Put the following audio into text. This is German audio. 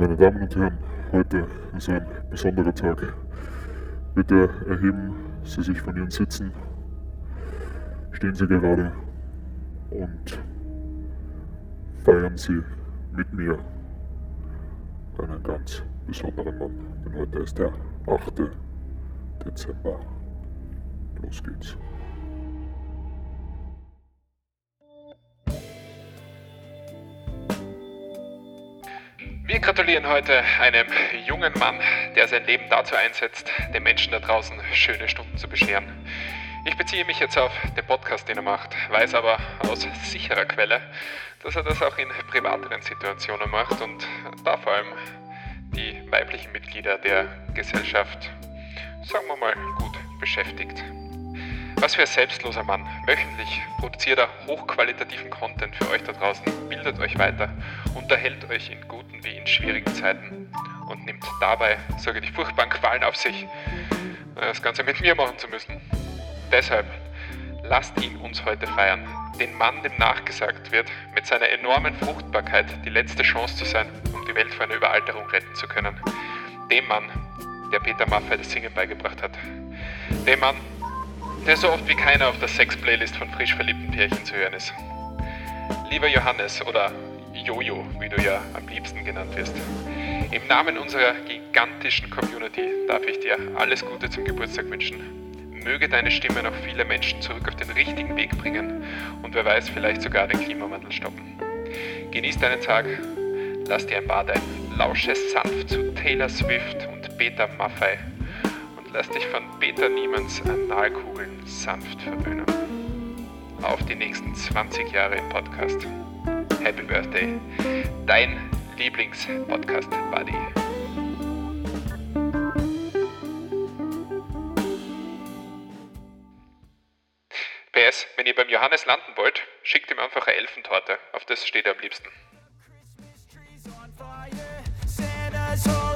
Meine Damen und Herren, heute ist ein besonderer Tag. Bitte erheben Sie sich von Ihren Sitzen, stehen Sie gerade und feiern Sie mit mir einen ganz besonderen Mann. Denn heute ist der 8. Dezember. Los geht's. Wir gratulieren heute einem jungen Mann, der sein Leben dazu einsetzt, den Menschen da draußen schöne Stunden zu bescheren. Ich beziehe mich jetzt auf den Podcast, den er macht, weiß aber aus sicherer Quelle, dass er das auch in privateren Situationen macht und da vor allem die weiblichen Mitglieder der Gesellschaft, sagen wir mal, gut beschäftigt. Was für ein selbstloser Mann. Wöchentlich produziert er hochqualitativen Content für euch da draußen, bildet euch weiter, unterhält euch in guten wie in schwierigen Zeiten und nimmt dabei sogar die furchtbaren Qualen auf sich, das Ganze mit mir machen zu müssen. Deshalb lasst ihn uns heute feiern. Den Mann, dem nachgesagt wird, mit seiner enormen Fruchtbarkeit die letzte Chance zu sein, um die Welt vor einer Überalterung retten zu können. Dem Mann, der Peter Maffay das Singen beigebracht hat. Dem Mann, der so oft wie keiner auf der Sex-Playlist von frisch verliebten Pärchen zu hören ist. Lieber Johannes oder Jojo, wie du ja am liebsten genannt wirst. Im Namen unserer gigantischen Community darf ich dir alles Gute zum Geburtstag wünschen. Möge deine Stimme noch viele Menschen zurück auf den richtigen Weg bringen und wer weiß, vielleicht sogar den Klimawandel stoppen. Genieß deinen Tag, lass dir ein Bad ein, lausche sanft zu Taylor Swift und Peter Maffei Lass dich von Peter Niemanns Analkugeln sanft verwöhnen. Auf die nächsten 20 Jahre im Podcast. Happy Birthday, dein Lieblings-Podcast-Buddy. PS, wenn ihr beim Johannes landen wollt, schickt ihm einfach eine Elfentorte. Auf das steht er am liebsten. Christmas trees on fire, Santa's home.